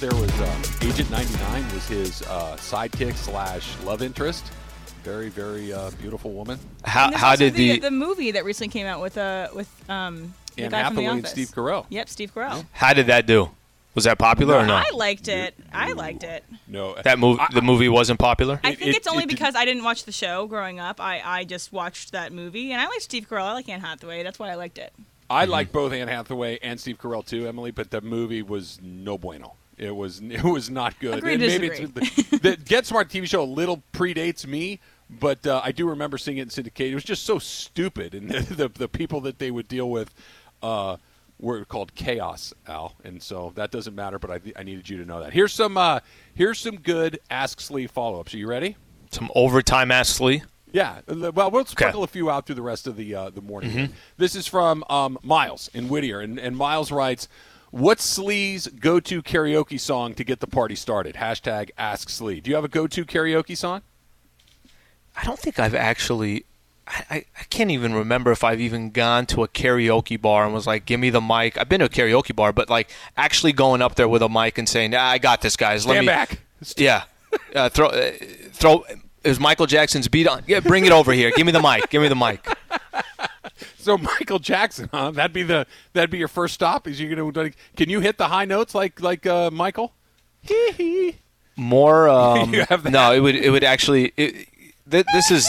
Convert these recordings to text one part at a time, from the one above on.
there was uh, Agent 99 was his uh, sidekick slash love interest. Very, very uh, beautiful woman. How how did the, the movie that recently came out with uh with um the Anne guy from The Hathaway and Office. Steve Carell. Yep, Steve Carell. how did that do? Was that popular or not? I liked it. I liked it. No, That movie, the movie wasn't popular. I It- think it- it's only it didn't- because I didn't watch the show growing up. I, I just watched that movie, and I like Steve Carell. I like Anne Hathaway. That's why I liked it. I like both Anne Hathaway and Steve Carell too, Emily, but the movie was no bueno. It was it was not good. Agree And maybe it's, the, the Get Smart TV show a little predates me, but uh, I do remember seeing it in syndication. It was just so stupid, and the the, the people that they would deal with uh, were called KAOS, Al, and so that doesn't matter. But I, I needed you to know that. Here's some uh, here's some good Ask Slee follow ups. Are you ready? Some overtime Ask Slee. Yeah. Well, we'll sprinkle a few out through the rest of the uh, the morning. Mm-hmm. This is from um, Miles in Whittier, and, and Miles writes, "What's Slee's go-to karaoke song to get the party started?" Hashtag Ask Slee. Do you have a go-to karaoke song? I don't think I've actually. I, I, I can't even remember if I've even gone to a karaoke bar and was like, "Give me the mic." I've been to a karaoke bar, but like actually going up there with a mic and saying, nah, "I got this, guys. Let Stand me." back. Yeah, uh, throw, uh, throw. It was Michael Jackson's beat on. Yeah, bring it over here. Give me the mic. Give me the mic. So Michael Jackson, huh? That'd be the that'd be your first stop. Is you gonna? like, Can you hit the high notes like like uh, Michael? Hee hee. More. Um, You have that? no, it would. It would actually. It, th- this is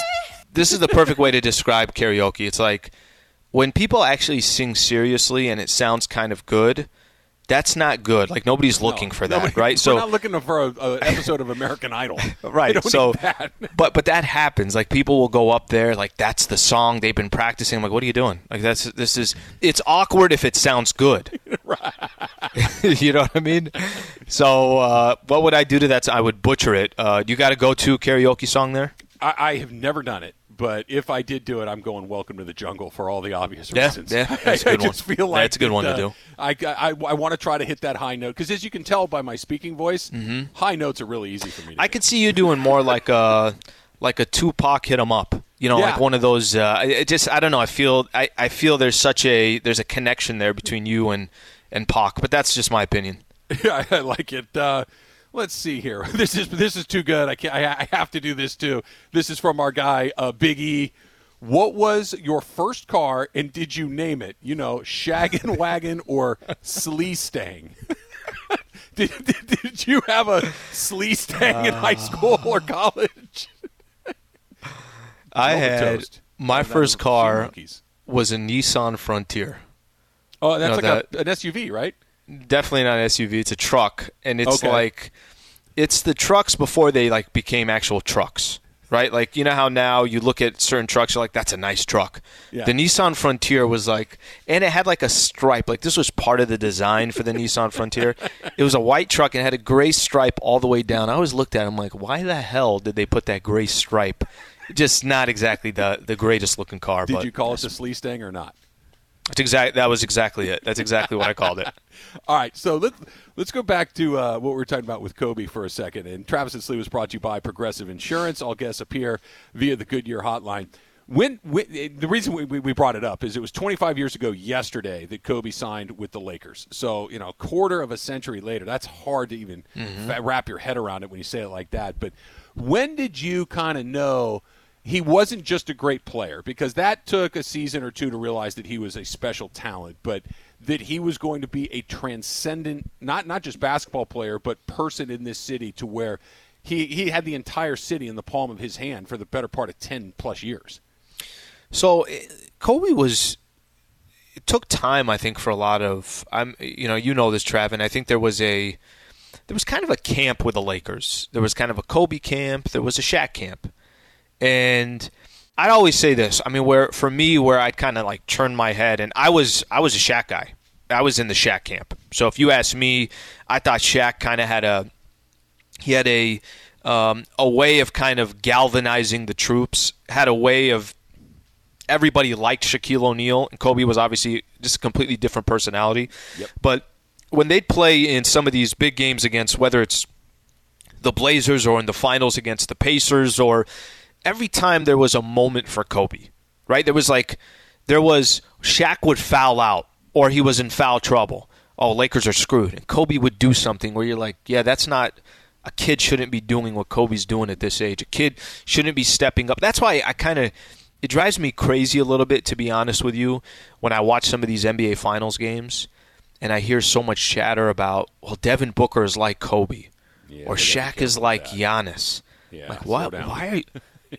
this is the perfect way to describe karaoke. It's like when people actually sing seriously and it sounds kind of good. That's not good. Like nobody's looking No, for that, nobody- right? we're So not looking for an episode of American Idol. Right so but but that happens. Like people will go up there like that's the song they've been practicing. I'm like what are you doing? Like that's this is it's awkward if it sounds good. Right. you know what i mean? So uh, what would i do to that i would butcher it. Uh, you got a go-to karaoke song there? I, I have never done it, but if I did do it, I'm going "Welcome to the Jungle" for all the obvious Yeah, reasons. yeah, that's a I, good one. just feel like That's a good one to uh, do. I, I, I want to try to hit that high note because, as you can tell by my speaking voice, Mm-hmm. high notes are really easy for me. To i do. could see you doing more like a like a tupac hit 'em up you know Yeah. like one of those uh, it just i don't know i feel I, I feel there's such a there's a connection there between you and and Pac, but that's just my opinion Yeah, I like it. Uh, let's see here. This is this is too good. I can't. I, I have to do this too. This is from our guy uh, Big E. What was your first car, and did you name it? You know, Shaggin' Wagon or Slee Stang? did, did, did you have a Slee Stang in high school or college? I had toast. my first car was a Nissan Frontier. Oh, that's No, like a, an SUV, right? Definitely not an SUV. It's a truck, and it's Okay. like it's the trucks before they like became actual trucks, right? Like you know how now you look at certain trucks, you're like, "That's a nice truck." Yeah. The Nissan Frontier was like, and it had like a stripe. Like this was part of the design for the Nissan Frontier. It was a white truck and it had a gray stripe all the way down. I always looked at it, I'm like, why the hell did they put that gray stripe? Just not exactly the the greatest looking car. Did you call it the Slee Stang or not? That's exact. That was exactly it. That's exactly what I called it. All right, so let's let's go back to uh, what we were talking about with Kobe for a second. And Travis and Slee was brought to you by Progressive Insurance. All guests appear via the Goodyear Hotline. When, when the reason we, we brought it up is it was 25 years ago yesterday that Kobe signed with the Lakers. So you know, a quarter of a century later, that's hard to even fa- wrap your head around it when you say it like that. But when did you kind of know? He wasn't just a great player because that took a season or two to realize that he was a special talent, but that he was going to be a transcendent, not not just basketball player, but person in this city to where he, he had the entire city in the palm of his hand for the better part of 10 plus years. So eh, Kobe was. It took time, I think, for a lot of. I'm, you know, you know this, Trav, and I think there was a, there was kind of a camp with the Lakers. There was kind of a Kobe camp. There was a Shaq camp, and I'd always say this. I mean, where for me, where I'd kind of like turn my head, and I was, I was a Shaq guy. I was in the Shaq camp. So if you ask me, I thought Shaq kind of had a, he had a, um, a way of kind of galvanizing the troops. Had a way of everybody liked Shaquille O'Neal, and Kobe was obviously just a completely different personality. Yep. But when they'd play in some of these big games against whether it's the Blazers or in the finals against the Pacers, or every time there was a moment for Kobe, right? There was like, there was Shaq would foul out, or he was in foul trouble. oh, Lakers are screwed. And Kobe would do something where you're like, yeah, that's not. A kid shouldn't be doing what Kobe's doing at this age. A kid shouldn't be stepping up. That's why I kind of. It drives me crazy a little bit, to be honest with you, when I watch some of these NBA Finals games and I hear so much chatter about, well, Devin Booker is like Kobe, Yeah, or Shaq is like that. Giannis. Yeah, like what? Why are you?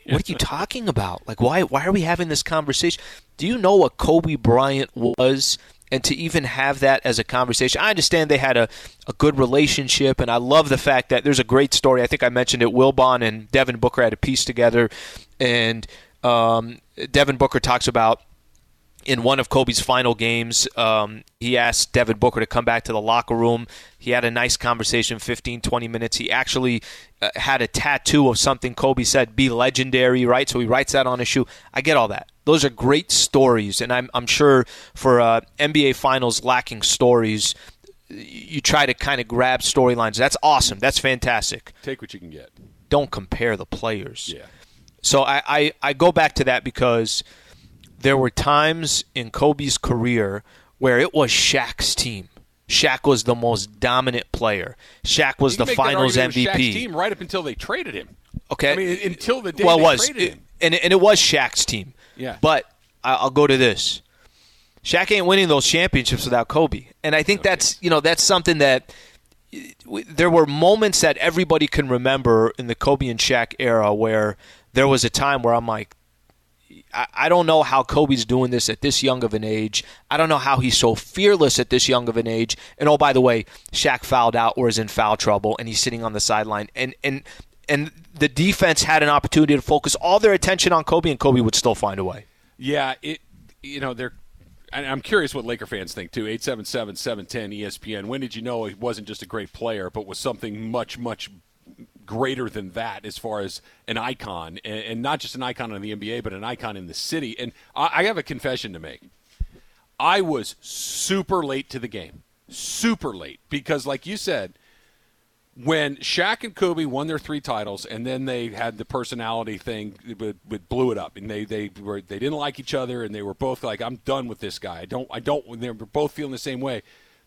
What are you talking about? Like why? Why are we having this conversation? Do you know what Kobe Bryant was? And to even have that as a conversation, I understand they had a, a good relationship, and I love the fact that there's a great story. I think I mentioned it. Wilbon and Devin Booker had a piece together, and um, Devin Booker talks about in one of Kobe's final games, um, he asked Devin Booker to come back to the locker room. He had a nice conversation, 15, 20 minutes. He actually uh, had a tattoo of something Kobe said, be legendary, right? So he writes that on his shoe. I get all that. Those are great stories. And I'm, I'm sure for uh, NBA Finals lacking stories, you try to kind of grab storylines. That's awesome. That's fantastic. Take what you can get. Don't compare the players. Yeah. So I, I, I go back to that because there were times in Kobe's career where it was Shaq's team. Shaq was the most dominant player. Shaq was the can make that Finals MVP. team right up until they traded him. Okay, I mean, until the day well, it they was traded him. and and it was Shaq's team. Yeah. But I'll go to this. Shaq ain't winning those championships without Kobe, and I think that's you know that's something that there were moments that everybody can remember in the Kobe and Shaq era where there was a time where I'm like, I, don't know how Kobe's doing this at this young of an age. I don't know how he's so fearless at this young of an age. And oh, by the way, Shaq fouled out or is in foul trouble, and he's sitting on the sideline. And and and the defense had an opportunity to focus all their attention on Kobe, and Kobe would still find a way. Yeah, it. You know, they're. I'm curious what Laker fans think too. 877-710 ESPN. When did you know he wasn't just a great player, but was something much, much greater than that as far as an icon, and, and not just an icon in the NBA, but an icon in the city. And I, I have a confession to make. I was super late to the game, super late because, like you said, when Shaq and Kobe won their three titles, and then they had the personality thing, it blew it up, and they they were they didn't like each other, and they were both like, "I'm done with this guy. I don't I don't." They were both feeling the same way.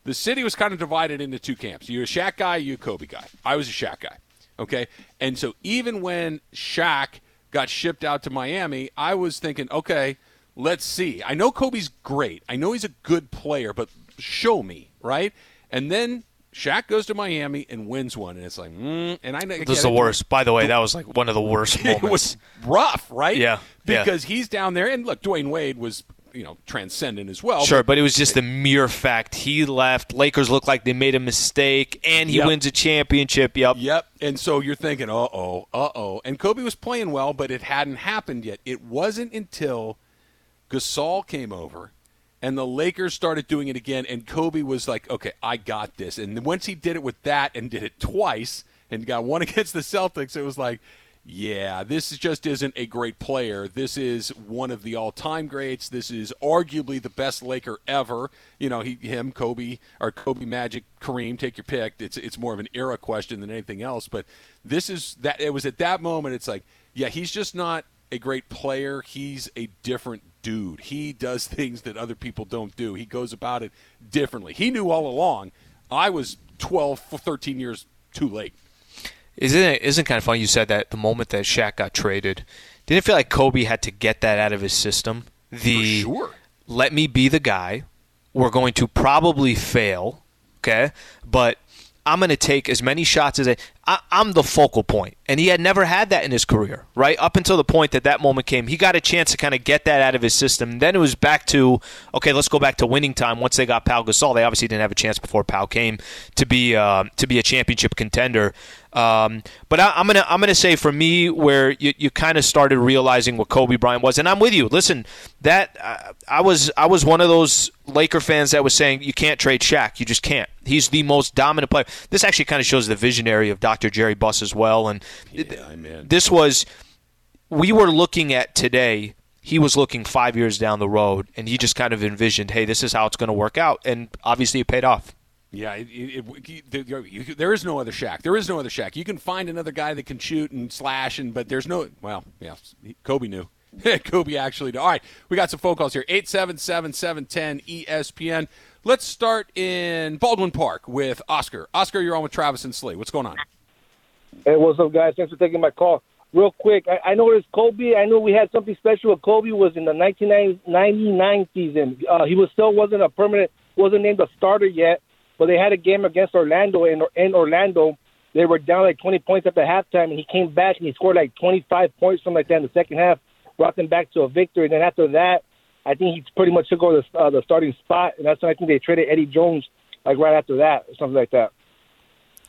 The city was kind of divided into two camps. You're a Shaq guy, you a Kobe guy. I was a Shaq guy. Okay, and so even when Shaq got shipped out to Miami, I was thinking, okay, let's see. I know Kobe's great. I know he's a good player, but show me, right? And then Shaq goes to Miami and wins one, and it's like, mm, and I know This is the worst. By the way, that was like one of the worst It was rough, right? Yeah, yeah. because he's down there, and look, Dwyane Wade was you know transcendent as well. Sure, but it was just the mere fact he left. Lakers look like they made a mistake, and he Yep. wins a championship. Yep. Yep. And so you're thinking, uh oh, uh oh. And Kobe was playing well, but it hadn't happened yet. It wasn't until Gasol came over and the Lakers started doing it again, and Kobe was like, okay, I got this. And once he did it with that and did it twice and got one against the Celtics, it was like, yeah, this just isn't a great player. This is one of the all-time greats. This is arguably the best Laker ever. You know, he, him, Kobe, or Kobe, Magic, Kareem, take your pick. It's it's more of an era question than anything else. But this is that. It was at that moment. It's like, yeah, he's just not a great player. He's a different dude. He does things that other people don't do. He goes about it differently. He knew all along. I was 12, 13 years too late. Isn't it isn't kind of funny you said that the moment that Shaq got traded, didn't it feel like Kobe had to get that out of his system? The For sure. let me be the guy. We're going to probably fail, okay? But I'm going to take as many shots as I, I. I'm the focal point, and he had never had that in his career, right? Up until the point that that moment came, he got a chance to kind of get that out of his system. Then it was back to okay, let's go back to winning time. Once they got Pau Gasol, they obviously didn't have a chance before Pau came to be uh, to be a championship contender. Um, but I, I'm gonna I'm gonna say for me, where you, you kind of started realizing what Kobe Bryant was, and I'm with you. Listen, that uh, I was I was one of those Laker fans that was saying you can't trade Shaq, you just can't. He's the most dominant player. This actually kind of shows the visionary of Dr. Jerry Buss as well, and Yeah, this was we were looking at today. He was looking five years down the road, and he just kind of envisioned, hey, this is how it's going to work out, and obviously it paid off. Yeah, it, it, it, there- you- there is no other Shaq. There is no other Shaq. You can find another guy that can shoot and slash, and but there's no. Well, yeah, Kobe knew. Kobe actually did. All right, we got some phone calls here. 877-710 ESPN. Let's start in Baldwin Park with Oscar. Oscar, you're on with Travis and Slee. What's going on? Hey, what's up, guys? Thanks for taking my call. Real quick, I, I noticed Kobe. I know we had something special with Kobe. Was in the 1999 season. Uh, he was still wasn't a permanent, wasn't named a starter yet. But they had a game against Orlando in, in Orlando. They were down like 20 points at the halftime, and he came back and he scored like 25 points, something like that in the second half, brought them back to a victory. And then after that, I think he pretty much took over the, uh, the starting spot, and that's when I think they traded Eddie Jones like right after that, or something like that.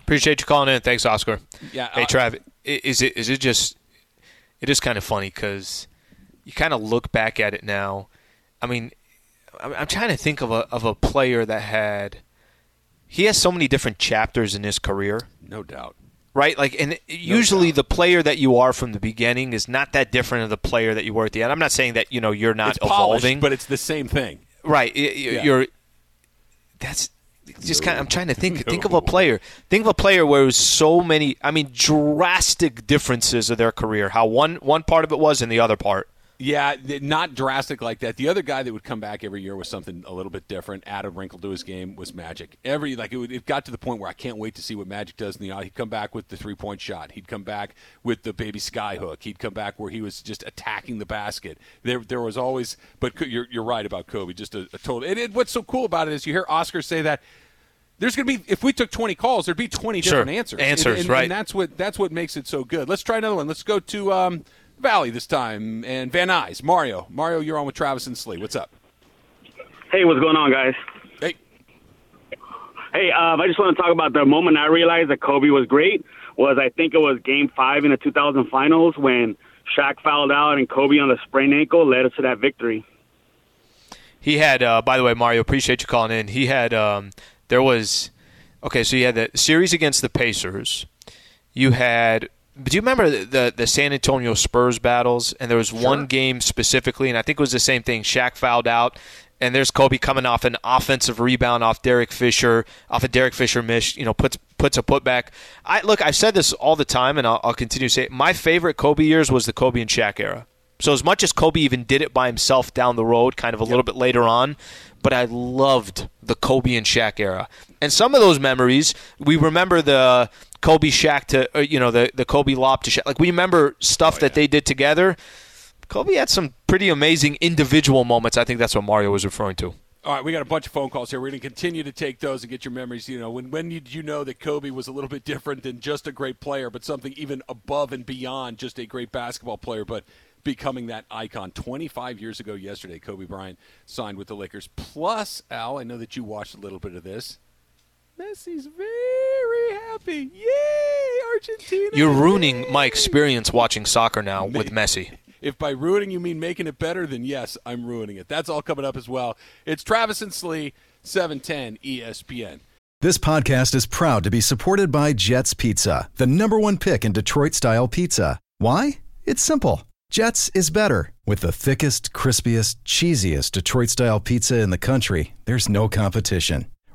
Appreciate you calling in. Thanks, Oscar. Yeah. Hey, uh, Trav, is it is it just it is kind of funny because you kind of look back at it now. I mean, I'm, trying to think of a of a player that had he has so many different chapters in his career, no doubt. right? Like, and usually the player that you are from the beginning is not that different of the player that you were at the end. I'm not saying that you know you're not It's polished, evolving, but it's the same thing. Right. y- Yeah. You're. That's just kind. Of, I'm trying to think. Think of a player. Think of a player where it was so many. I mean, drastic differences of their career. How one one part of it was, and the other part. Yeah, not drastic like that. The other guy that would come back every year with something a little bit different, add a wrinkle to his game, was Magic. Every like it, would, it got to the point where I can't wait to see what Magic does in the. He'd come back with the three point shot. He'd come back with the baby sky hook. He'd come back where he was just attacking the basket. There, there was always. But you're you're right about Kobe. Just a, a total. And it, what's so cool about it is you hear Oscar say that. There's going to be if we took 20 calls, there'd be 20 Sure. different answers. Answers, and, and, right. And that's what that's what makes it so good. Let's try another one. Let's go to um, Valley this time and Van Nuys. Mario, Mario, you're on with Travis and Slee. What's up? Hey, what's going on, guys? Hey, Hey, um, I just want to talk about the moment I realized that Kobe was great. Was I think it was Game Five in the 2000 Finals when Shaq fouled out and Kobe on the sprained ankle led us to that victory. He had. Uh, by the way, Mario, appreciate you calling in. He had. Um, there was. Okay, so you had the series against the Pacers. You had. Do you remember the, the the San Antonio Spurs battles? And there was one game specifically, and I think it was the same thing. Shaq fouled out, and there's Kobe coming off an offensive rebound off Derek Fisher, off a Derek Fisher miss. You know, puts puts a putback. I look. I've said this all the time, and I'll, I'll continue to say it. My favorite Kobe years was the Kobe and Shaq era. So as much as Kobe even did it by himself down the road, kind of a little bit later on, but I loved the Kobe and Shaq era. And some of those memories, we remember the Kobe Shaq to, uh, you know, the the Kobe lob to Shaq. Like we remember stuff that they did together. Kobe had some pretty amazing individual moments. I think that's what Mario was referring to. all right, we got a bunch of phone calls here. We're going to continue to take those and get your memories. You know, when when did you know that Kobe was a little bit different than just a great player, but something even above and beyond just a great basketball player, but becoming that icon. 25 years ago yesterday, Kobe Bryant signed with the Lakers. Plus, Al, I know that you watched a little bit of this. Messi's very happy. Yay, Argentina! You're ruining Yay! my experience watching soccer now with Messi. If by ruining you mean making it better, then yes, I'm ruining it. That's all coming up as well. It's Travis and Slee, 710 ESPN. This podcast is proud to be supported by Jets Pizza, the number one pick in Detroit style pizza. Why? It's simple. Jets is better. With the thickest, crispiest, cheesiest Detroit style pizza in the country, there's no competition.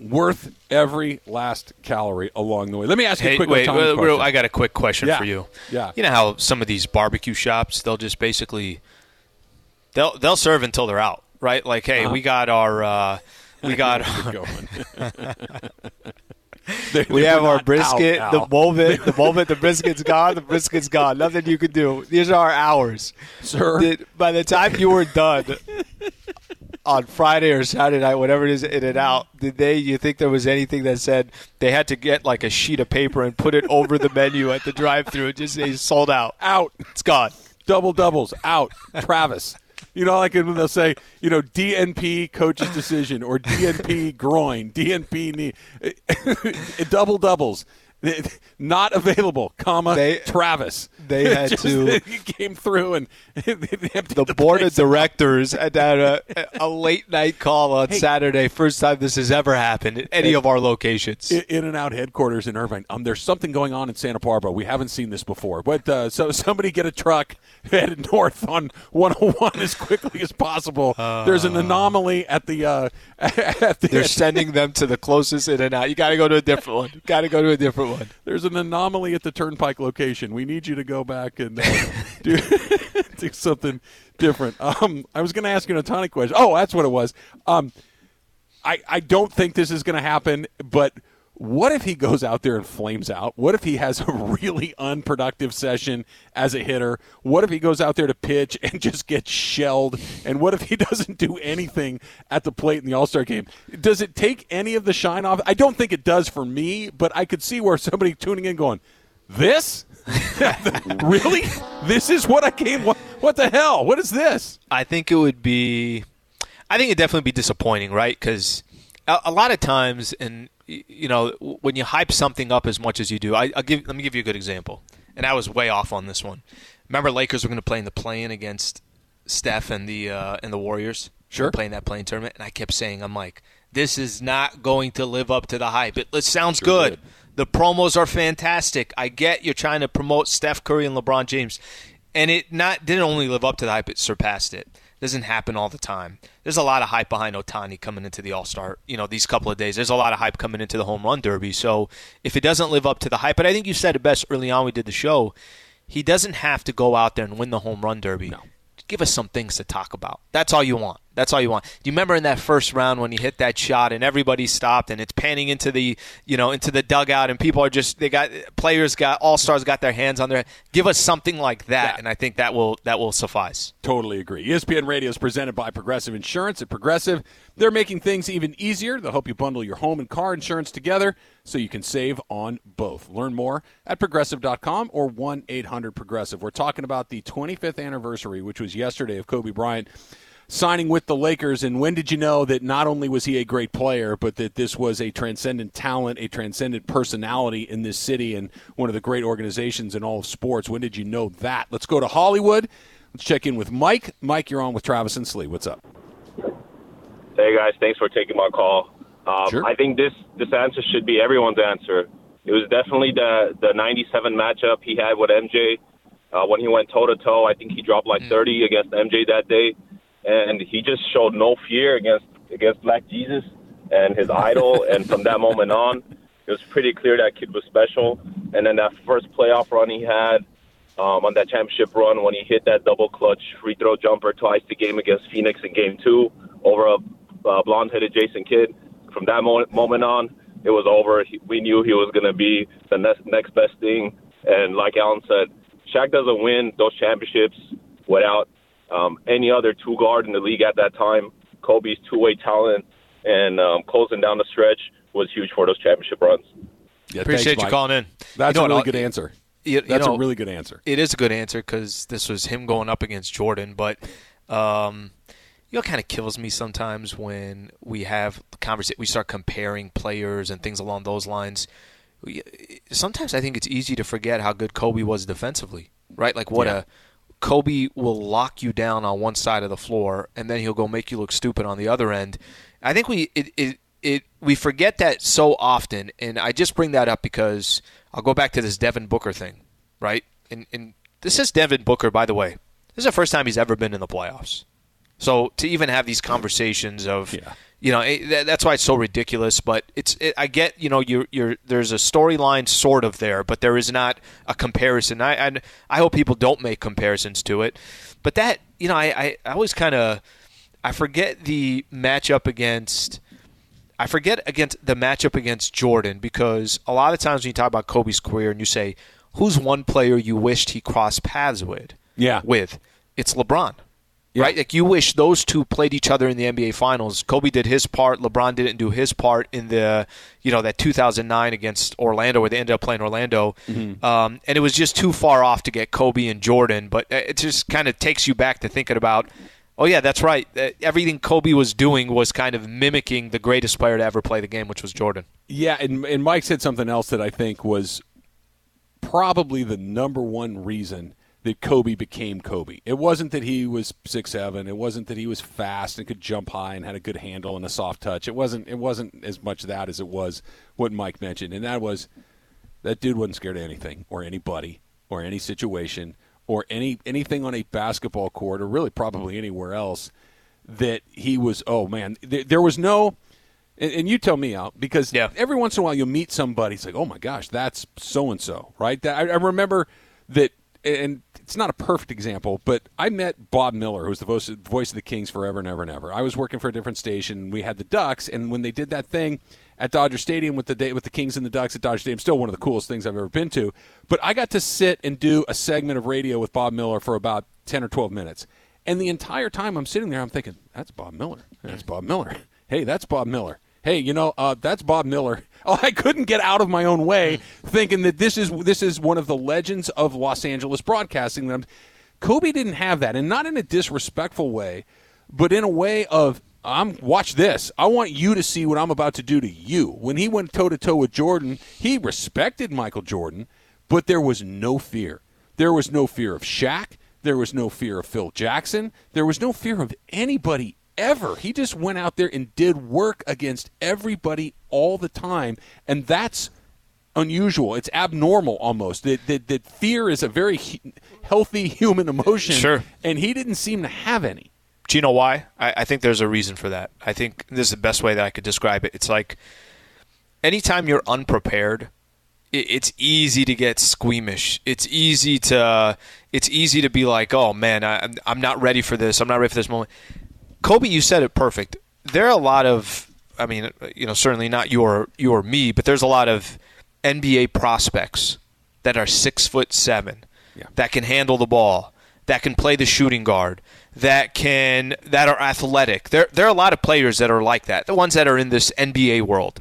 Worth every last calorie along the way. Let me ask you a quick wait, Tommy real- real- question. I got a quick question Yeah. for you. Yeah. You know how some of these barbecue shops, they'll just basically they'll they'll serve until they're out, right? Like, hey, we got our uh, we got going. They- we they have our brisket. out, the moment the moment the brisket's gone, the brisket's gone. Nothing you can do. These are our hours. Sir. Did- by the time you were done on Friday or Saturday night, whatever it is, In-N-Out, did they? You think there was anything that said they had to get like a sheet of paper and put it over the menu at the drive-through and just say sold out? out. It's gone. Double doubles out. Travis. You know, like when they'll say, you know, DNP coach's decision or DNP groin, DNP knee, double doubles. not available, comma They- Travis. they had Just- to- came through and the board of directors had a, a late night call on Saturday. First time this has ever happened at any of our locations. In-N-Out headquarters in Irvine. Um, there's something going on in Santa Barbara. We haven't seen this before. But uh, so somebody get a truck headed north on 101 as quickly as possible. there's an anomaly at the uh, at the They're sending them to the closest In-N-Out. You got to go to a different one. Got to go to a different one. There's an anomaly at the Turnpike location. We need you to go back and uh, do do something different. Um, I was going to ask you an Ohtani question. Oh, that's what it was. Um, I I don't think this is going to happen, but. What if he goes out there and flames out? What if he has a really unproductive session as a hitter? What if he goes out there to pitch and just gets shelled? And what if he doesn't do anything at the plate in the All Star game? Does it take any of the shine off? I don't think it does for me, but I could see where somebody tuning in going, This? really? This is what I came. What, what the hell? What is this? I think it would be. I think it'd definitely be disappointing, right? Because a, a lot of times, and you know, when you hype something up as much as you do, I, I'll give. Let me give you a good example. And I was way off on this one. Remember, Lakers were going to play in the play-in against Steph and the uh, and the Warriors. Sure. playing that play-in tournament, and I kept saying, I'm like, this is not going to live up to the hype. It, it sounds good. did. The promos are fantastic. I get you're trying to promote Steph Curry and LeBron James, and it not didn't only live up to the hype; it surpassed it. Doesn't happen all the time. There's a lot of hype behind Ohtani coming into the All Star. You know, these couple of days. There's a lot of hype coming into the Home Run Derby. So if it doesn't live up to the hype, but I think you said it best early on. We did the show. He doesn't have to go out there and win the Home Run Derby. No. Give us some things to talk about. That's all you want. That's all you want. Do you remember in that first round when he hit that shot and everybody stopped and it's panning into the you know into the dugout and people are just they got players got all stars got their hands on their head. give us something like that Yeah. and I think that will that will suffice. Totally agree. ESPN Radio is presented by Progressive Insurance. At Progressive, they're making things even easier. They'll help you bundle your home and car insurance together so you can save on both. Learn more at progressive.com or 1 800 Progressive. We're talking about the 25th anniversary, which was yesterday, of Kobe Bryant signing with the Lakers. And when did you know that not only was he a great player, but that this was a transcendent talent, a transcendent personality in this city and one of the great organizations in all of sports? When did you know that? Let's go to Hollywood. Let's check in with Mike. Mike, you're on with Travis and Slee. What's up? Hey guys, thanks for taking my call. Um, Sure. I think this this answer should be everyone's answer. It was definitely the the '97 matchup he had with MJ uh, when he went toe to toe. I think he dropped like 30 against MJ that day, and he just showed no fear against against Black Jesus and his idol. and from that moment on, it was pretty clear that kid was special. And then that first playoff run he had um, on that championship run when he hit that double clutch free throw jumper to ice the game against Phoenix in game two over a uh, blonde headed Jason Kidd. From that moment, moment on, it was over. He, we knew he was going to be the next, next best thing. And like Alan said, Shaq doesn't win those championships without um, any other two guard in the league at that time. Kobe's two way talent and um, closing down the stretch was huge for those championship runs. Yeah, Appreciate thanks, you Mike. calling in. That's You know a really good I'll- answer. You- you That's know, a really good answer. It is a good answer because this was him going up against Jordan, but um, you know, it kind of kills me sometimes when we have conversation, we start comparing players and things along those lines. We, sometimes I think it's easy to forget how good Kobe was defensively, right? Like what Yeah. a Kobe will lock you down on one side of the floor, and then he'll go make you look stupid on the other end. I think we it, it it we forget that so often, and I just bring that up because I'll go back to this Devin Booker thing, right? And and this is Devin Booker, by the way. This is the first time he's ever been in the playoffs. So to even have these conversations of, Yeah. You know, it, that- that's why it's so ridiculous. But it's, it, I get, you know, you're, you're, there's a storyline sort of there, but there is not a comparison. I, and I hope people don't make comparisons to it. But that, you know, I, I, I always kind of, I forget the matchup against. I forget against the matchup against Jordan because a lot of times when you talk about Kobe's career and you say, "Who's one player you wished he crossed paths with?" Yeah. with it's LeBron, right? Like you wish those two played each other in the NBA Finals. Kobe did his part, LeBron didn't do his part in the you know that 2009 against Orlando, where they ended up playing Orlando, um, and it was just too far off to get Kobe and Jordan. But it just kind of takes you back to thinking about Oh yeah, that's right. Uh, everything Kobe was doing was kind of mimicking the greatest player to ever play the game, which was Jordan. Yeah, and, and Mike said something else that I think was probably the number one reason that Kobe became Kobe. It wasn't that he was six seven. It wasn't that he was fast and could jump high and had a good handle and a soft touch. It wasn't. It wasn't as much that as it was what Mike mentioned, and that was that dude wasn't scared of anything or anybody or any situation or any anything on a basketball court or really probably anywhere else that he was. Oh man, there, there was no. And, and you tell me out because Yeah. every once in a while you'll meet somebody. It's like, oh my gosh, that's so and so, right? That, I, I remember that, and it's not a perfect example, but I met Bob Miller, who was the voice, voice of the Kings forever and ever and ever. I was working for a different station. We had the Ducks, and when they did that thing at Dodger Stadium with the with the Kings and the Ducks at Dodger Stadium, still one of the coolest things I've ever been to. But I got to sit and do a segment of radio with Bob Miller for about ten or twelve minutes. And the entire time I'm sitting there, I'm thinking, that's Bob Miller. That's Bob Miller. Hey, that's Bob Miller. Hey, you know, uh, that's Bob Miller. Oh, I couldn't get out of my own way thinking that this is this is one of the legends of Los Angeles broadcasting. That Kobe didn't have that, and not in a disrespectful way, but in a way of I'm watch this. I want you to see what I'm about to do to you. When he went toe to toe with Jordan, he respected Michael Jordan, but there was no fear. There was no fear of Shaq. There was no fear of Phil Jackson. There was no fear of anybody ever. He just went out there and did work against everybody all the time, and that's unusual. It's abnormal almost. That that, that fear is a very hu- healthy human emotion. Sure. and he didn't seem to have any. Do you know why? I, I think there's a reason for that. I think this is the best way that I could describe it. It's like anytime you're unprepared, it's easy to get squeamish. It's easy to it's easy to be like, oh man, I, I'm not ready for this. I'm not ready for this moment. Kobe, you said it perfect. There are a lot of, I mean, you know, certainly not your you or me, but there's a lot of NBA prospects that are six foot seven, Yeah. that can handle the ball, that can play the shooting guard, that can that are athletic. There there are a lot of players that are like that. The ones that are in this NBA world.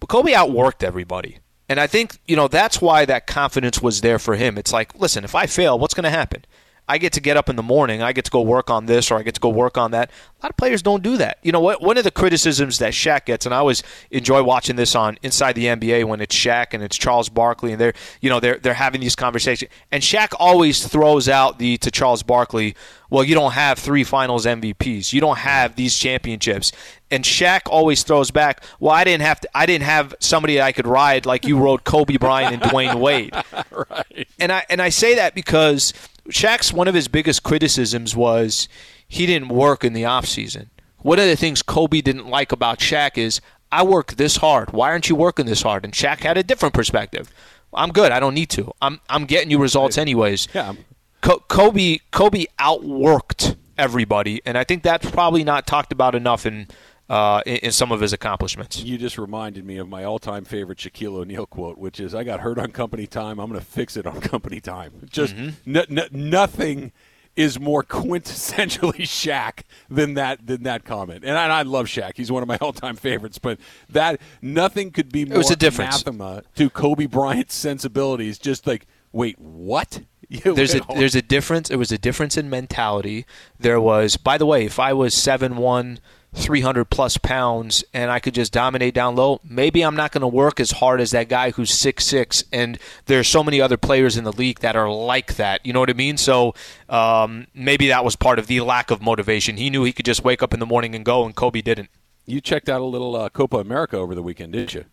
But Kobe outworked everybody. And I think, you know, that's why that confidence was there for him. It's like, listen, if I fail, what's going to happen? I get to get up in the morning, I get to go work on this or I get to go work on that. A lot of players don't do that. You know what? One of the criticisms that Shaq gets, and I always enjoy watching this on Inside the NBA when it's Shaq and it's Charles Barkley and they're you know they're they're having these conversations. And Shaq always throws out the to Charles Barkley, well, you don't have three finals MVPs. You don't have these championships. And Shaq always throws back, well, I didn't have to I didn't have somebody I could ride like you rode Kobe Bryant and Dwyane Wade. right. And I and I say that because Shaq's one of his biggest criticisms was he didn't work in the off season. One of the things Kobe didn't like about Shaq is I work this hard. Why aren't you working this hard? And Shaq had a different perspective. I'm good. I don't need to. I'm I'm getting you results anyways. Yeah. Co- Kobe Kobe outworked everybody, and I think that's probably not talked about enough in uh, in, in some of his accomplishments. You just reminded me of my all-time favorite Shaquille O'Neal quote, which is, "I got hurt on company time. I'm going to fix it on company time." Just Mm-hmm. n- n- nothing is more quintessentially Shaq than that than that comment. And I, and I love Shaq; he's one of my all-time favorites. But that nothing could be more was a difference. anathema to Kobe Bryant's sensibilities. Just like, wait, what? You there's a home- there's a difference. There was a difference in mentality. There was, by the way, if I was seven one, three hundred plus pounds, and I could just dominate down low, maybe I'm not going to work as hard as that guy who's six six. And there's so many other players in the league that are like that. You know what I mean? So um, maybe that was part of the lack of motivation. He knew he could just wake up in the morning and go, and Kobe didn't. you checked out a little uh, Copa America over the weekend, didn't you?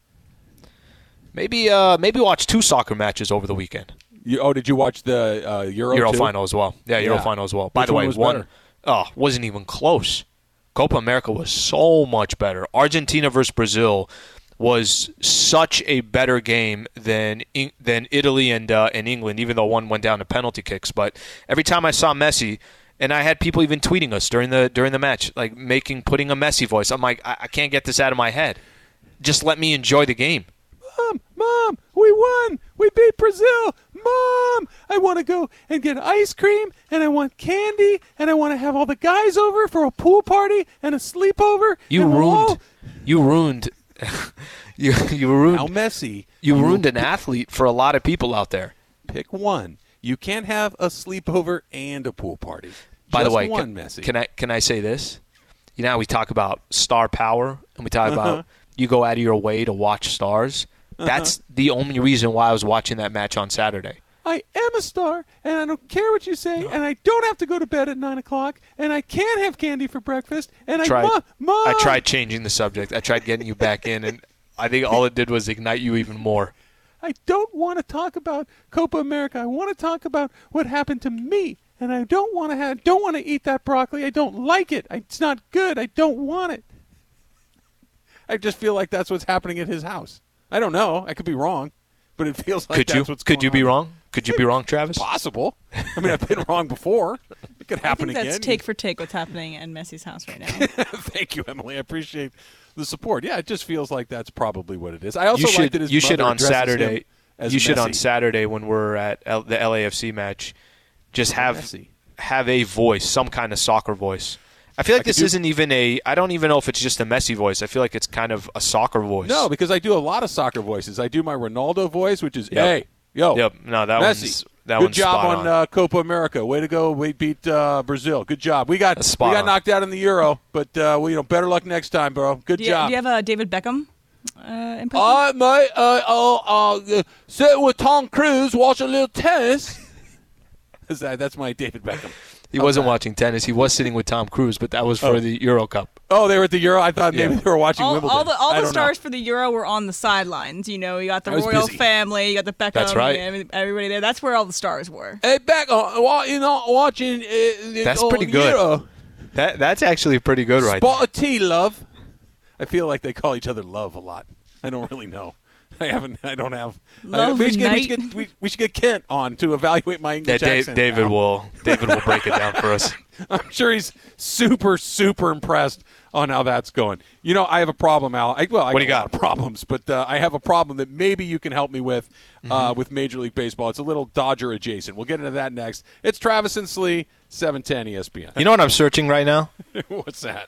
Maybe uh, maybe watch two soccer matches over the weekend. you oh, did you watch the uh, Euro? Euro too? final as well. Yeah, Euro Yeah. final as well. By Which the way, was one oh wasn't even close. Copa America was so much better. Argentina versus Brazil was such a better game than than Italy and uh, and England. Even though one went down to penalty kicks, but every time I saw Messi. And I had people even tweeting us during the during the match, like making putting a Messi voice. I'm like, I, I can't get this out of my head. Just let me enjoy the game. Mom, Mom, we won. We beat Brazil. Mom, I want to go and get ice cream, and I want candy, and I want to have all the guys over for a pool party and a sleepover. You ruined. all- You ruined. you you ruined. Now, Messi, You ruined an athlete for a lot of people out there. pick one. You can't have a sleepover and a pool party. By Just the way, one can, Messi. can I can I say this? You know, how we talk about star power, and we talk Uh-huh. about you go out of your way to watch stars. That's the only reason why I was watching that match on Saturday. I am a star, and I don't care what you say, and I don't have to go to bed at nine o'clock, and I can't have candy for breakfast, and Tried, I mom, mom. I tried changing the subject. I tried getting you back in, and I think all it did was ignite you even more. I don't want to talk about Copa America. I want to talk about what happened to me, and I don't want to have, don't want to eat that broccoli. I don't like it. I, it's not good. I don't want it. I just feel like that's what's happening at his house. I don't know. I could be wrong, but it feels like could that's you? what's Could going you be on. wrong? Could you be wrong, Travis? Possible. I mean, I've been wrong before. It could I happen think that's again. take for take what's happening in Messi's house right now. Thank you, Emily. I appreciate the support. Yeah, it just feels like that's probably what it is. I also you should. like that his you should on Saturday. as You should on Saturday when we're at L- the LAFC match, just have Messi. have a voice, some kind of soccer voice. I feel like I this do- isn't even a. I don't even know if it's just a Messi voice. I feel like it's kind of a soccer voice. No, because I do a lot of soccer voices. I do my Ronaldo voice, which is Yep. hey, yo, Yep. No, that Messi. one's that was Good one's job spot on uh, Copa America. Way to go. We beat uh, Brazil. Good job. We got That's we got on. knocked out in the Euro, but uh, we, you know better luck next time, bro. Good do, you, job. do you have a David Beckham uh, impression? All right, mate. Uh, uh, uh, sit with Tom Cruise, watch a little tennis. Is that, that's my David Beckham. He wasn't watching tennis. He was sitting with Tom Cruise, but that was for Oh. the Euro Cup. Oh, they were at the Euro. I thought maybe Yeah. they were watching all, Wimbledon. all the all the stars know. for the Euro were on the sidelines. You know, you got the royal busy. family, you got the Beckham, That's right. and everybody there. That's where all the stars were. Hey, Beckham, wa- you know, watching. Uh, That's pretty good. Euro. That that's actually pretty good, right? Spot of tea, love. I feel like they call each other love a lot. I don't really know. I haven't. I don't have. I, Love we, should get, we, should get, we, we should get Kent on to evaluate my Yeah, English Dave, accent. David now. will David will break it down for us. I'm sure he's super, super impressed on how that's going. You know, I have a problem, Al. I, well, I What do you got? problems, but uh, I have a problem that maybe you can help me with Mm-hmm. uh, with Major League Baseball. It's a little Dodger adjacent. We'll get into that next. It's Travis and Slee, 710 ESPN. You know what I'm searching right now? What's that?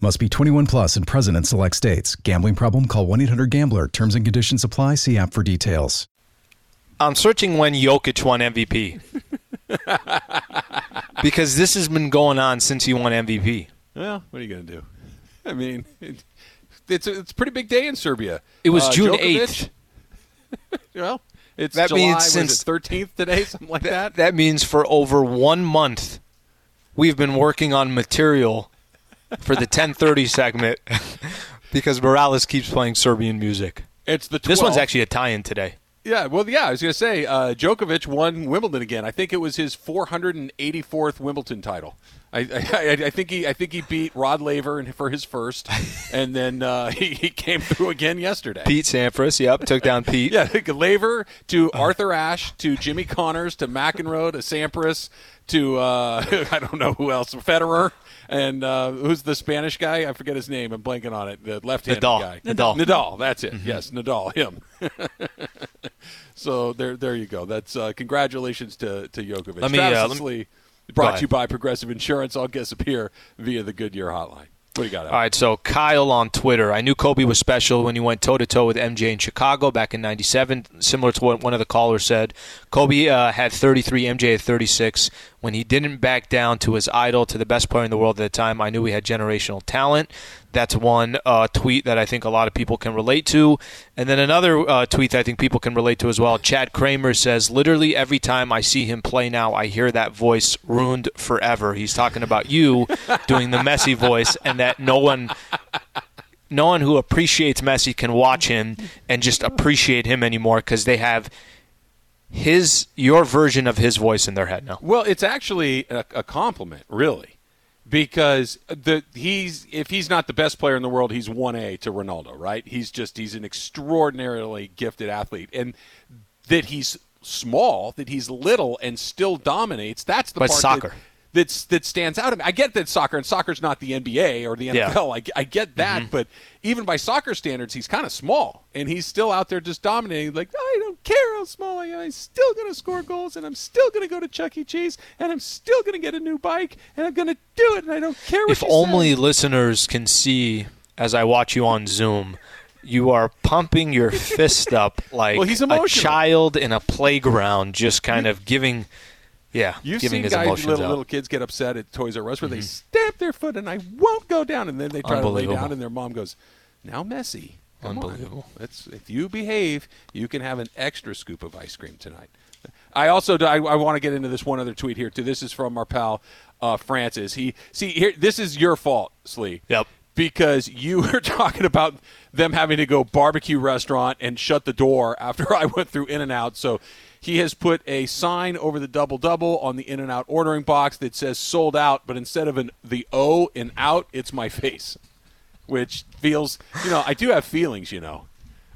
Must be 21 plus and present in select states. Gambling problem? Call 1 800 Gambler. Terms and conditions apply. See app for details. I'm searching when Jokic won MVP. because this has been going on since he won MVP. Well, what are you going to do? I mean, it, it's a, it's a pretty big day in Serbia. It was Uh, June Djokovic- 8th. Well, it's That July, means since- it, 13th today, something like that. That means for over one month, we've been working on material for the 10:30 segment because Morales keeps playing Serbian music. It's the 12th. This one's actually a tie-in today. Yeah, well, yeah, I was going to say uh, Djokovic won Wimbledon again. I think it was his 484th Wimbledon title. I, I, I think he I think he beat Rod Laver in- for his first, and then uh, he, he came through again yesterday. Pete Sampras, yep, took down Pete. Yeah, Laver to Arthur Ashe to Jimmy Connors to McEnroe to Sampras to uh, I don't know who else Federer and uh, who's the Spanish guy? I forget his name. I'm blanking on it. The left-handed Nadal. guy. Nadal. Nadal. That's it. Yes, Nadal. Him. so there, there you go. That's uh, congratulations to to Djokovic. Let me, Travis and let me- Slee, Go brought to you by Progressive Insurance. All guests appear via the Goodyear Hotline. What do you got? Al? All right, so Kyle on Twitter. I knew Kobe was special when he went toe to toe with MJ in Chicago back in '97. Similar to what one of the callers said, Kobe uh, had 33, MJ had 36. When he didn't back down to his idol, to the best player in the world at the time, I knew he had generational talent. That's one uh, tweet that I think a lot of people can relate to. And then another uh, tweet that I think people can relate to as well. Chad Kramer says, literally every time I see him play now, I hear that voice ruined forever. He's talking about you doing the Messi voice, and that no one no one who appreciates Messi can watch him and just appreciate him anymore because they have his your version of his voice in their head now. Well, it's actually a, a compliment, really, because the he's if he's not the best player in the world, he's one A to Ronaldo, right? He's just he's an extraordinarily gifted athlete, and that he's small, that he's little, and still dominates. That's the But part. soccer. That, that's that stands out. I, get that soccer and soccer's not the NBA or the NFL. Yeah. I, I get that, Mm-hmm. but even by soccer standards, he's kind of small, and he's still out there just dominating. Like I don't care how small I am, I'm still going to score goals, and I'm still going to go to Chuck E. Cheese, and I'm still going to get a new bike, and I'm going to do it, and I don't care what if only say. listeners can see as I watch you on Zoom, you are pumping your fist up like Well, he's a child in a playground, just kind of giving, yeah, You've giving seen his guys, little, out. Mm-hmm. little kids get upset at Toys R Us where they stamp their foot and I won't go down, and then they try to lay down, and their mom goes, "Now, Messi." come Unbelievable. Let's, if you behave, you can have an extra scoop of ice cream tonight." I also I, I want to get into this one other tweet here too. This is from our pal uh, Francis. He see here. This is your fault, Slee. Yep. Because you were talking about them having to go barbecue restaurant and shut the door after I went through In-N-Out. So he has put a sign over the double double on the In-N-Out ordering box that says sold out, but instead of an the O in out, it's my face, which feels you know I do have feelings. You know,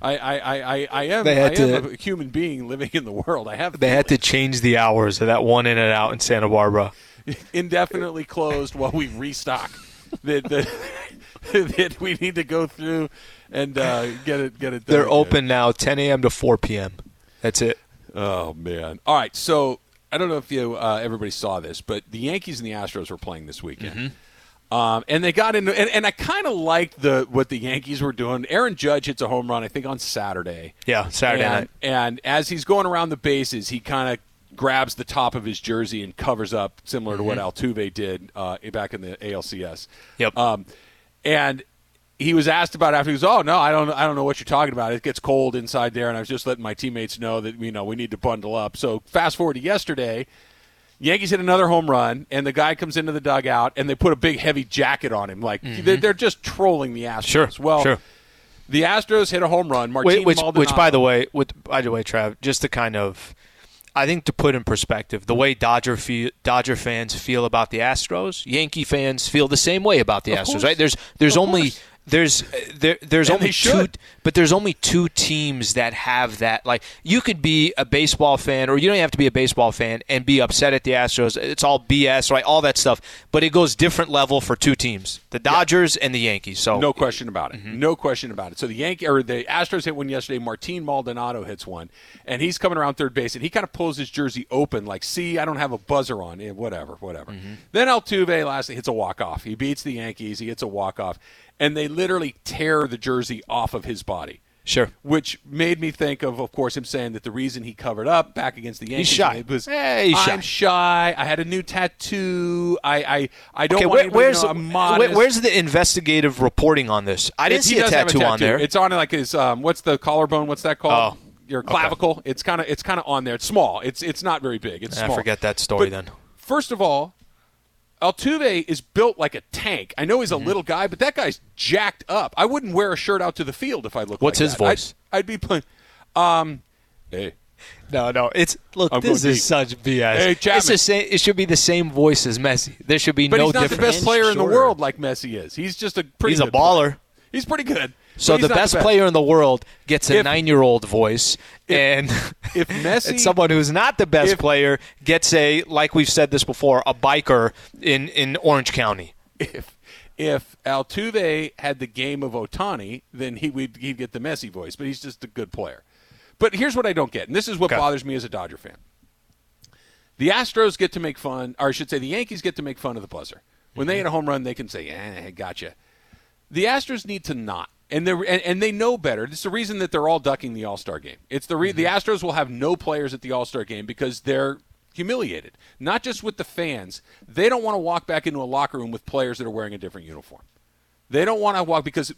I I I, I, am They had I am to- a human being living in the world. I have They had to change the hours of that one In-N-Out in Santa Barbara. indefinitely closed while we restock. that, that, that we need to go through and uh, get it get it done. They're open now, 10 a.m. to 4 p.m. That's it. Oh man! All right, so I don't know if you uh, everybody saw this, but the Yankees and the Astros were playing this weekend. Mm-hmm. Um, and they got into, and, and I kind of liked the what the Yankees were doing. Aaron Judge hits a home run, I think, on Saturday. Yeah, Saturday and, night. And as he's going around the bases, he kind of grabs the top of his jersey and covers up, similar to what Altuve did uh, back in the ALCS. Mm-hmm. Yep. Um, and he was asked about it after he goes, "Oh no, I don't, I don't know what you're talking about. It gets cold inside there, and I was just letting my teammates know that you know we need to bundle up." So fast forward to yesterday. Yankees hit another home run, and the guy comes into the dugout, and they put a big heavy jacket on him. Like mm-hmm. they're, they're just trolling the Astros. Sure, Well, sure. the Astros hit a home run. Martin Which, which, which, by the way, with, by the way, Trav, just to kind of, I think to put in perspective, the way Dodger fe- Dodger fans feel about the Astros, Yankee fans feel the same way about the Of Astros. course. Right? There's there's Of only course. There's there there's And only two, but there's only two teams that have that. Like you could be a baseball fan, or you don't have to be a baseball fan and be upset at the Astros. It's all BS, right? All that stuff, but it goes different level for two teams: the Dodgers and the Yankees. So No question about it. Mm-hmm. No question about it. So the Yankee or the Astros hit one yesterday. Martin Maldonado hits one, and he's coming around third base, and he kind of pulls his jersey open, like, "See, I don't have a buzzer on." Eh, whatever, whatever. Mm-hmm. Then Altuve lastly hits a walk off. He beats the Yankees. He hits a walk off, and they literally tear the jersey off of his body. Sure. Which made me think of, of course, him saying that the reason he covered up back against the Yankees shy. was hey, he's I'm shy. I had a new tattoo. I I, I don't Okay, want where, where's to know I'm where- where's the investigative reporting on this? I didn't It's- see a does have tattoo, on there. It's on like his um, what's the collarbone? What's that called? Oh, Your okay. clavicle. It's kind of it's kind of on there. It's small. It's it's not very big. It's I small. forget that story But then. First of all, Altuve is built like a tank. I know he's a Mm-hmm. little guy, but that guy's jacked up. I wouldn't wear a shirt out to the field if I looked. What's like his that. I'd- voice? I'd, be playing. Um, hey, No, no, it's look. I'm this is deep. such BS. Hey, it's Chapman. the same. It should be the same voice as Messi. There should be but no But he's not the best player in the world like Messi is. He's just a pretty. He's a good player. baller. He's pretty good. So but he's the best, player in the world gets a If- nine-year-old voice, and If Messi, and someone who's not the best if- player gets a, like we've said this before, a biker in in Orange County. if if Altuve had the game of Ohtani, then he would he'd get the Messi voice. But he's just a good player. But here's what I don't get, and this is what Okay. bothers me as a Dodger fan. The Astros get to make fun, or I should say, the Yankees get to make fun of the buzzer. When Mm-hmm. they hit a home run, they can say, "Eh, gotcha." The Astros need to not, and they and, and they know better. It's the reason that they're all ducking the All Star game. It's the re- the Mm-hmm. Astros will have no players at the All Star game because they're humiliated, not just with the fans. They don't want to walk back into a locker room with players that are wearing a different uniform. They don't want to walk because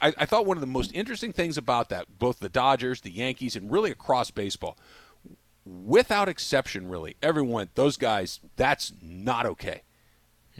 I, I thought one of the most interesting things about that, both the Dodgers, the Yankees, and really across baseball, without exception, really, everyone, those guys, that's not okay.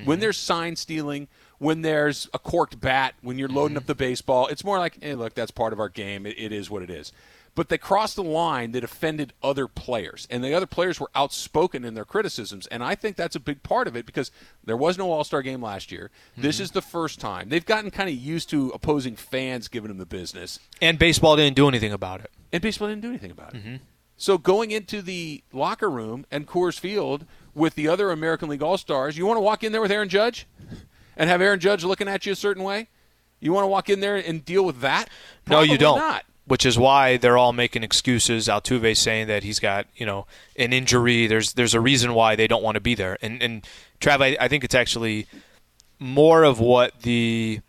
When there's sign stealing, when there's a corked bat, when you're loading up the baseball, it's more like, hey, look, that's part of our game. It, it is what it is. But they crossed the line that offended other players, and the other players were outspoken in their criticisms. And I think that's a big part of it because there was no All Star game last year. This is the first time they've gotten kind of used to opposing fans giving them the business, And baseball didn't do anything about it. and baseball didn't do anything about it. Mm-hmm. So going into the locker room and Coors Field with the other American League All Stars. You want to walk in there with Aaron Judge and have Aaron Judge looking at you a certain way? You want to walk in there and deal with that? No, you don't. Not. Which is why they're all making excuses. Altuve saying that he's got you know an injury. There's there's a reason why they don't want to be there. And and Trav, I, I think it's actually more of what the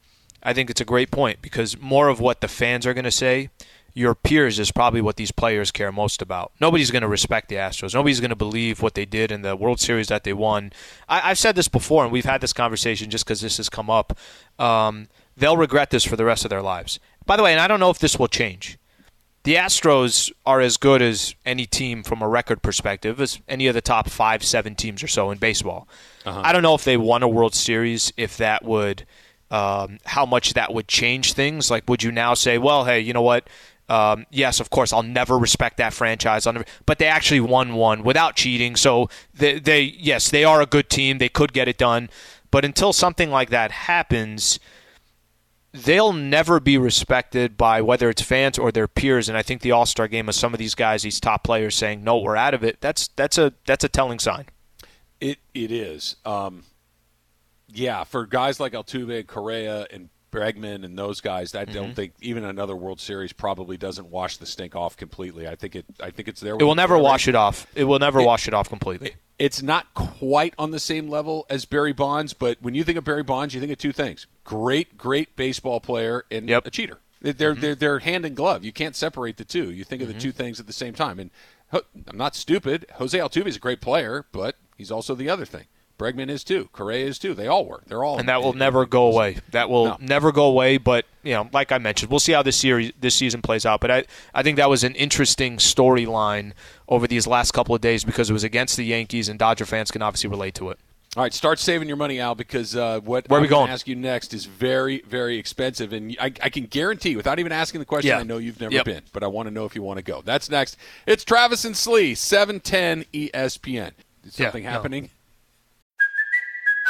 I think it's a great point because more of what the fans are going to say. Your peers is probably what these players care most about. Nobody's going to respect the Astros. Nobody's going to believe what they did in the World Series that they won. I, I've said this before, and we've had this conversation just because this has come up. Um, they'll regret this for the rest of their lives. By the way, and I don't know if this will change. The Astros are as good as any team from a record perspective as any of the top five, seven teams or so in baseball. I don't know if they won a World Series, if that would, um, how much that would change things. Like, would you now say, well, hey, you know what? Um, yes, of course, I'll never respect that franchise. But they actually won one without cheating. So they, they, yes, they are a good team. They could get it done. But until something like that happens, they'll never be respected by whether it's fans or their peers. And I think the All Star game of some of these guys, these top players, saying no, we're out of it. That's that's a that's a telling sign. It it is. Um, yeah, for guys like Altuve, Correa, and Bregman and those guys, I Mm-hmm. don't think even another World Series probably doesn't wash the stink off completely. I think it. I think it's there. It will never wash it off. It will never wash it off completely. It's not quite on the same level as Barry Bonds, but when you think of Barry Bonds, you think of two things: great, great baseball player and Yep. a cheater. They're they're they're hand in glove. You can't separate the two. You think of the two things at the same time. And I'm not stupid. Jose Altuve is a great player, but he's also the other thing. Bregman is too. Correa is too. They all were. They're all. and that will never go away. That will No. never go away. But you know, like I mentioned, we'll see how this series, this season plays out. But I, I think that was an interesting storyline over these last couple of days because it was against the Yankees, and Dodger fans can obviously relate to it. All right, start saving your money, Al, because uh, what Where are I'm we gonna? Ask you next is very, very expensive, and I, I can guarantee, without even asking the question, Yeah. I know you've never Yep. been, but I want to know if you want to go. That's next. It's Travis and Slee, seven ten ESPN. Is Yeah, something no.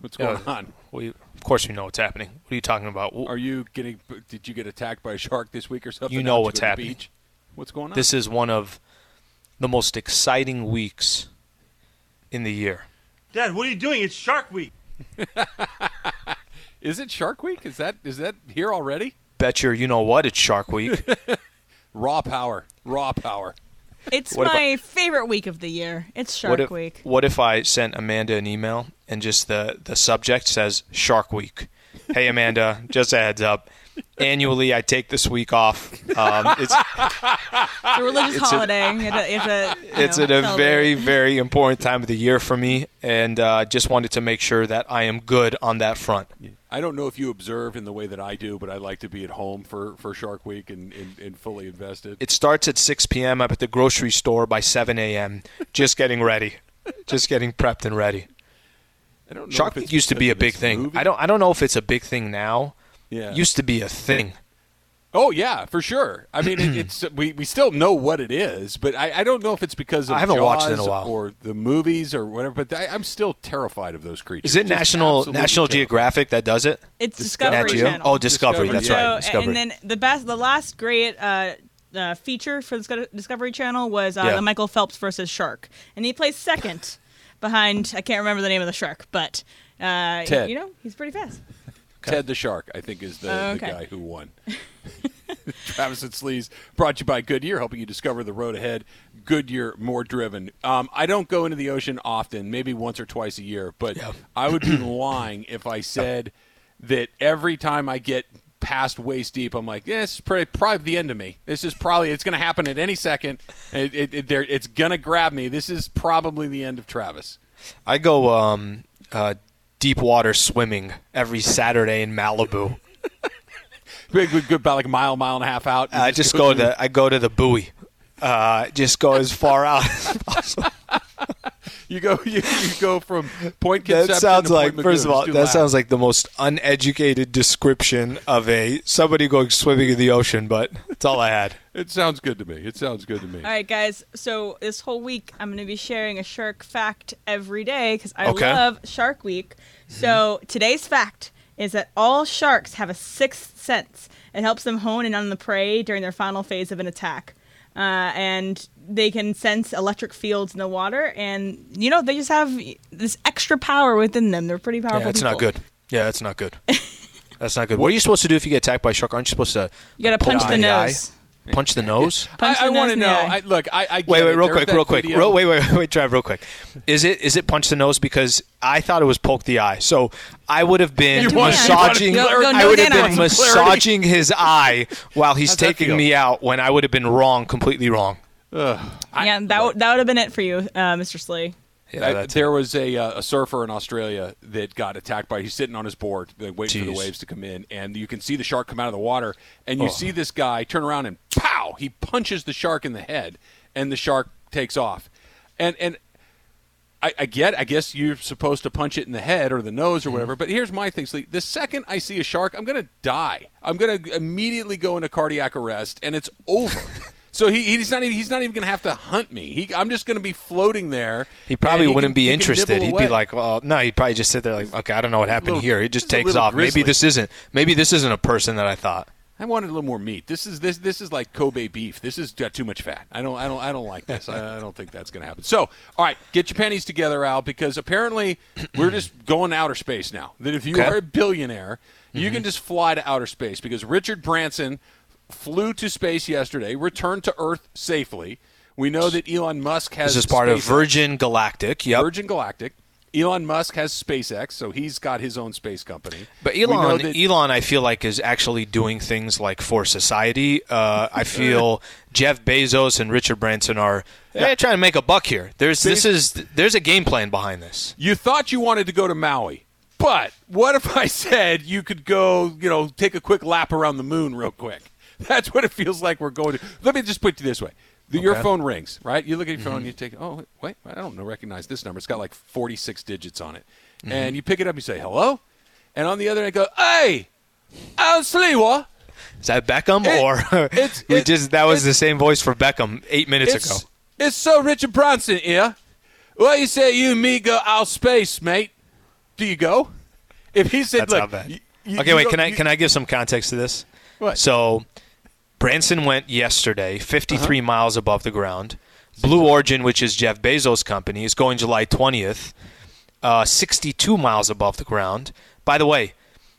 What's going Yeah. on? We, of course, we know what's happening. What are you talking about? Are you getting? Did you get attacked by a shark this week or something? You know what's happening. beach? What's going on? This is one of the most exciting weeks in the year. Dad, what are you doing? It's Shark Week. is it Shark Week? Is that is that here already? Bet your you know what? It's Shark Week. Raw power, raw power. It's What if my favorite week of the year. It's Shark what if, Week. What if I sent Amanda an email and just the, the subject says Shark Week? Hey, Amanda, just a heads up. Annually, I take this week off. Um, it's It's a religious It's a- holiday. It's a, it's a, it's know, at a celebrate. very, very important time of the year for me, and uh, just wanted to make sure that I am good on that front. I don't know if you observe in the way that I do, but I like to be at home for, for Shark Week and, and, and fully invested. It starts at 6 p.m. I'm at the grocery store by 7 a.m. Just getting ready, just getting prepped and ready. I don't know Shark Week used to be a big thing. movie. I don't. I don't know if it's a big thing now. Yeah. Used to be a thing. Oh yeah, for sure. I mean, it, it's we, we still know what it is, but I, I don't know if it's because of I haven't watched it in a while. or the movies or whatever. But I, I'm still terrified of those creatures. Is it Just National absolutely National terrified. Geographic that does it? It's Discovery. Discovery, Nat Geo? Channel. Oh, Discovery. Discovery, That's so, right. Discovery. and then the best, the last great uh, uh, feature for the Discovery Channel was uh, Yeah. the Michael Phelps versus shark, and he plays second behind. I can't remember the name of the shark, but uh, Ted. you know he's pretty fast. Ted the Shark, I think, is the, Oh, the guy who won. Travis and Sleaze brought to you by Goodyear, helping you discover the road ahead. Goodyear, more driven. Um, I don't go into the ocean often, maybe once or twice a year, but I would be lying if I said that every time I get past waist deep, I'm like, yeah, this is pretty, probably the end of me. This is probably, it's going to happen at any second. It, it, it, there- it's going to grab me. This is probably the end of Travis. I go um, uh, deep water swimming every Saturday in Malibu. Big, good, good, about like a mile, mile and a half out. I just go through- to I go to the buoy. Uh, just go as far out as possible. You go you, you go from point That sounds to like, Point first of all, that loud. sounds like the most uneducated description of a somebody going swimming in the ocean. But that's all I had. It sounds good to me. It sounds good to me. All right, guys. So this whole week, I'm going to be sharing a shark fact every day because I Okay. love Shark Week. So today's fact is that all sharks have a sixth sense. It helps them hone in on the prey during their final phase of an attack. Uh, and they can sense electric fields in the water, and you know they just have this extra power within them. They're pretty powerful. Yeah, that's people. not good. Yeah, that's not good. That's not good. What are you supposed to do if you get attacked by a shark? Aren't you supposed to? You gotta punch the in eye? nose. Punch the nose. Punch I, I want to know. I, look, I, I Wait, wait, real quick, real quick, video- real, wait, wait, wait, drive real quick. Is it is it punch the nose? Because I thought it was poke the eye. So I would have been You massaging. you want Go- go I would have been massaging his eye while he's How's taking me out. When I would have been wrong, completely wrong. Ugh. I- yeah, that would that would have been it for you, uh, Mr. Slee. Yeah, I- there was a, uh, a surfer in Australia that got attacked by. He's sitting on his board, like, waiting for the waves to come in, and you can see the shark come out of the water, and you Oh. see this guy turn around and pow! He punches the shark in the head, and the shark takes off, and and. I, I get. I guess you're supposed to punch it in the head or the nose or whatever. But here's my thing, Slee. The second I see a shark, I'm gonna die. I'm gonna immediately go into cardiac arrest, and it's over. So he, he's not even he's not even gonna have to hunt me. He, I'm just gonna be floating there. He probably he wouldn't can- be interested. He'd be like, "Well, no." He'd probably just sit there like, "Okay, I don't know what happened Little- here." He just takes off. Maybe this isn't. Maybe this isn't a person that I thought. I wanted a little more meat. This is this this is like Kobe beef. This is got too much fat. I don't I don't I don't like this. I, I don't think that's going to happen. So, all right, get your pennies together, Al, because apparently we're just going to outer space now. That if you Okay. are a billionaire, you Mm-hmm. can just fly to outer space because Richard Branson flew to space yesterday, returned to Earth safely. We know that Elon Musk has This is part of Virgin Galactic. Yep. Virgin Galactic. Elon Musk has SpaceX, so he's got his own space company. But Elon, Elon, I feel like is actually doing things like for society. Uh, I feel Jeff Bezos and Richard Branson are they're trying to make a buck here. There's this is there's a game plan behind this. You thought you wanted to go to Maui, but what if I said you could go, you know, take a quick lap around the moon real quick? That's what it feels like we're going to. Let me just put it this way. The, Your phone rings, right? You look at your phone, and mm-hmm. you take, oh, wait, I don't know, recognize this number. It's got like 46 digits on it. Mm-hmm. And you pick it up, you say, hello? And on the other end, go, hey, Al Sliwa. Is that Beckham It- or it's- it- just that was the same voice for Beckham eight minutes It's, ago? it's so Richard Branson, yeah. What you say you and me go out space, mate? Do you go? If he said, That's look, not bad. you- you- okay, you wait. go- can I you- can I give some context to this? What? So, Branson went yesterday, 53 Uh-huh. miles above the ground. Blue Origin, which is Jeff Bezos' company, is going July 20th, uh, 62 miles above the ground. By the way,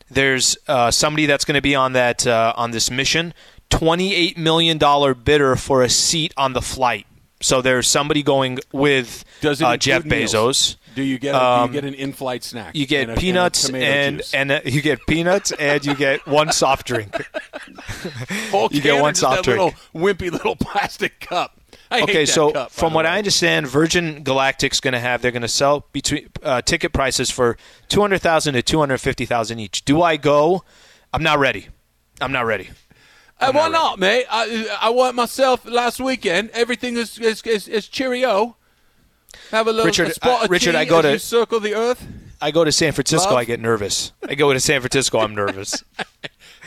there's uh, somebody that's going to be on that uh, on this mission. 28 million dollar bidder for a seat on the flight. So there's somebody going with uh, Jeff meals? Do you get a, Um, do you get an in-flight snack? You get and a- and a peanuts and and, uh, you get peanuts and you get one soft drink. You get one soft drink. little wimpy little plastic cup. I okay, so cup, from what way. I understand, Virgin Galactic's going to have they're going to sell between uh, ticket prices for two hundred thousand to two hundred fifty thousand each. Do I go? I'm not ready. I'm not ready. Uh, why not, mate? I I went myself last weekend. Everything is is, is, is cheerio. Have a little Richard, a spot uh, Richard, I go to- you circle the earth. I go to San Francisco, Love? I get nervous. I go to San Francisco, I'm nervous.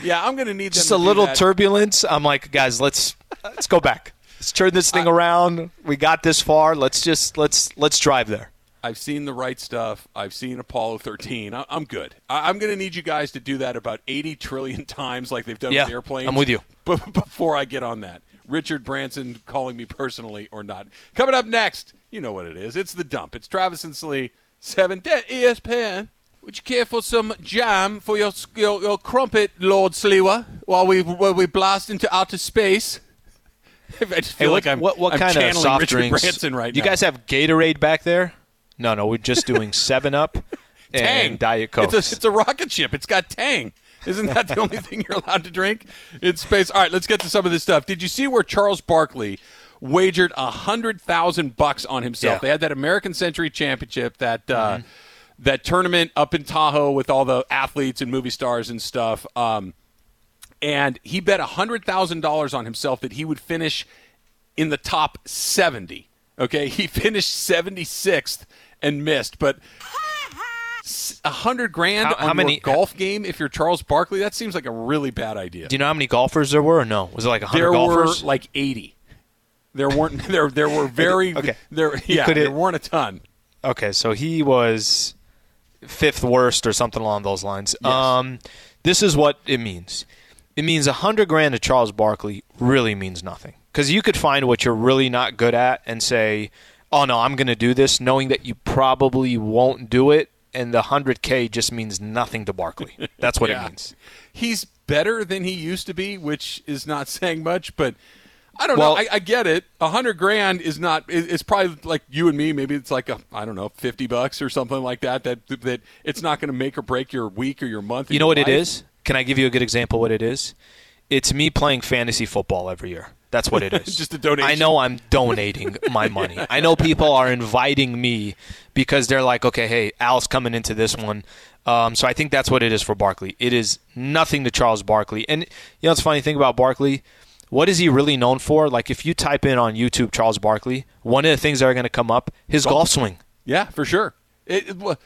Yeah, I'm going to need them Just to a little that. turbulence. I'm like, guys, let's let's go back. Let's turn this thing around. We got this far. Let's just let's let's drive there. I've seen the right stuff. I've seen Apollo 13. I, I'm good. I, I'm going to need you guys to do that about 80 trillion times, like they've done Yeah, with airplanes. I'm with you. b- before I get on that, Richard Branson calling me personally or not. Coming up next, you know what it is. It's the dump. It's Travis and Slee, seven E ESPN. Would you care for some jam for your your, your crumpet, Lord Sliwa, while we while we blast into outer space? I just feel Hey, like what, I'm what, what I'm kind of soft Richard drinks? Branson right you now. guys have Gatorade back there? No, no, we're just doing Seven Up and Tang. Diet Coke. It's a, it's a rocket ship. It's got Tang. Isn't that the only thing you're allowed to drink in space? All right, let's get to some of this stuff. Did you see where Charles Barkley wagered a hundred thousand bucks on himself? Yeah. Mm-hmm. They had that American Century Championship, that uh, that tournament up in Tahoe with all the athletes and movie stars and stuff. Um, and he bet a hundred thousand dollars on himself that he would finish in the top seventy Okay, he finished 76th and missed, but a hundred grand How- on how many- golf game if you're Charles Barkley, that seems like a really bad idea. Do you know how many golfers there were or no? Was it like 100 there golfers? were like 80. There weren't there there were very Okay. there yeah, there weren't a ton. Okay, so he was fifth worst or something along those lines. Um, this is what it means. It means a hundred grand to Charles Barkley really means nothing because you could find what you're really not good at and say, "Oh no, I'm going to do this," knowing that you probably won't do it, and the hundred k just means nothing to Barkley. That's what Yeah. it means. He's better than he used to be, which is not saying much, but I don't Well- know. I, I get it. A hundred grand is not. it- It's probably like you and me. Maybe it's like a I don't know, fifty bucks or something like that. That that it's not going to make or break your week or your month. You know what it life. is? Can I give you a good example? What it is? It's me playing fantasy football every year. That's what it is. Just a donation. I know I'm donating my money. I know people are inviting me because they're like, okay, hey, Al's coming into this one. Um, so I think that's what it is for Barkley. It is nothing to Charles Barkley. And you know what's funny thing about Barkley? What is he really known for? Like if you type in on YouTube Charles Barkley, one of the things that are going to come up his golf swing. Yeah, for sure. It, it-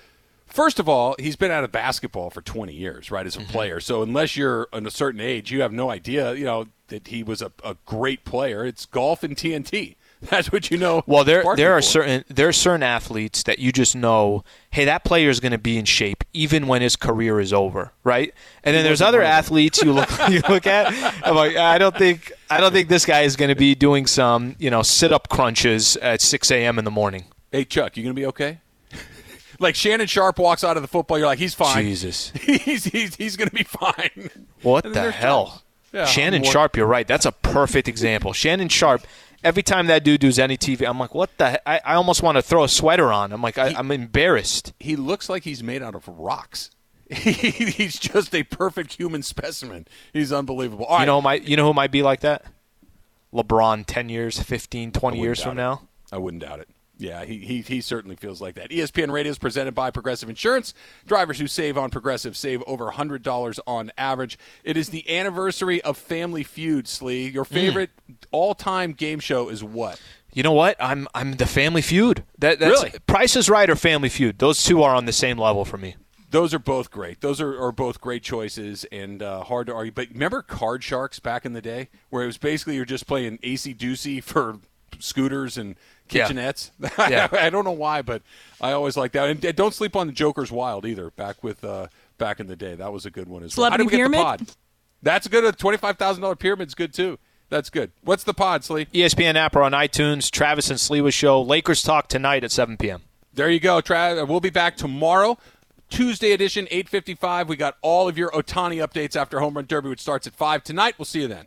first of all, he's been out of basketball for 20 years, right, as Mm-hmm. a player. So unless you're in a certain age, you have no idea, you know, that he was a, a great player. It's golf and TNT. That's what you know. Well, there there are for. certain there are certain athletes that you just know, hey, that player is going to be in shape even when his career is over, right? And then there's other athletes you look you look at. I'm like, I don't think I don't think this guy is going to be doing some you know sit up crunches at 6 a.m. in the morning. Hey, Chuck, you going to be okay? Like Shannon Sharpe walks out of the football, you're like, he's fine. Jesus, he's he's, he's going to be fine. what the hell? Yeah, Shannon more- Sharpe, you're right. That's a perfect example. Shannon Sharpe. Every time that dude does any TV, I'm like, what the? he- I, I almost want to throw a sweater on. I'm like, I, I'm embarrassed. He looks like he's made out of rocks. he's just a perfect human specimen. He's unbelievable. All You right. know, who might you know who might be like that? LeBron, ten years, 15, 20 years from doubt now. I wouldn't doubt it. Yeah, he, he he certainly feels like that. ESPN Radio is presented by Progressive Insurance. Drivers who save on Progressive save over hundred dollars on average. It is the anniversary of Family Feud. Slee, your favorite all-time game show is what? You know what? I'm I'm the Family Feud. That that's Really? Price is Right or Family Feud. Those two are on the same level for me. Those are both great. Those are, are both great choices and uh, hard to argue. But remember Card Sharks back in the day, where it was basically you're just playing acey-deucey for scooters and. Kitchenettes. Yeah. I don't know why, but I always like that. And don't sleep on the Joker's Wild either. Back with uh, back in the day, that was a good one as well. How Celebrity did we get Pyramid? the pod? That's good. A twenty five thousand dollar pyramid's good too. That's good. What's the pod, Slee? ESPN app or on iTunes. Travis and Sliwa show. Lakers talk tonight at 7 p.m. There you go, Trav. We'll be back tomorrow. Tuesday edition, 8.55. We got all of your Ohtani updates after Home Run Derby, which starts at 5 tonight. We'll see you then.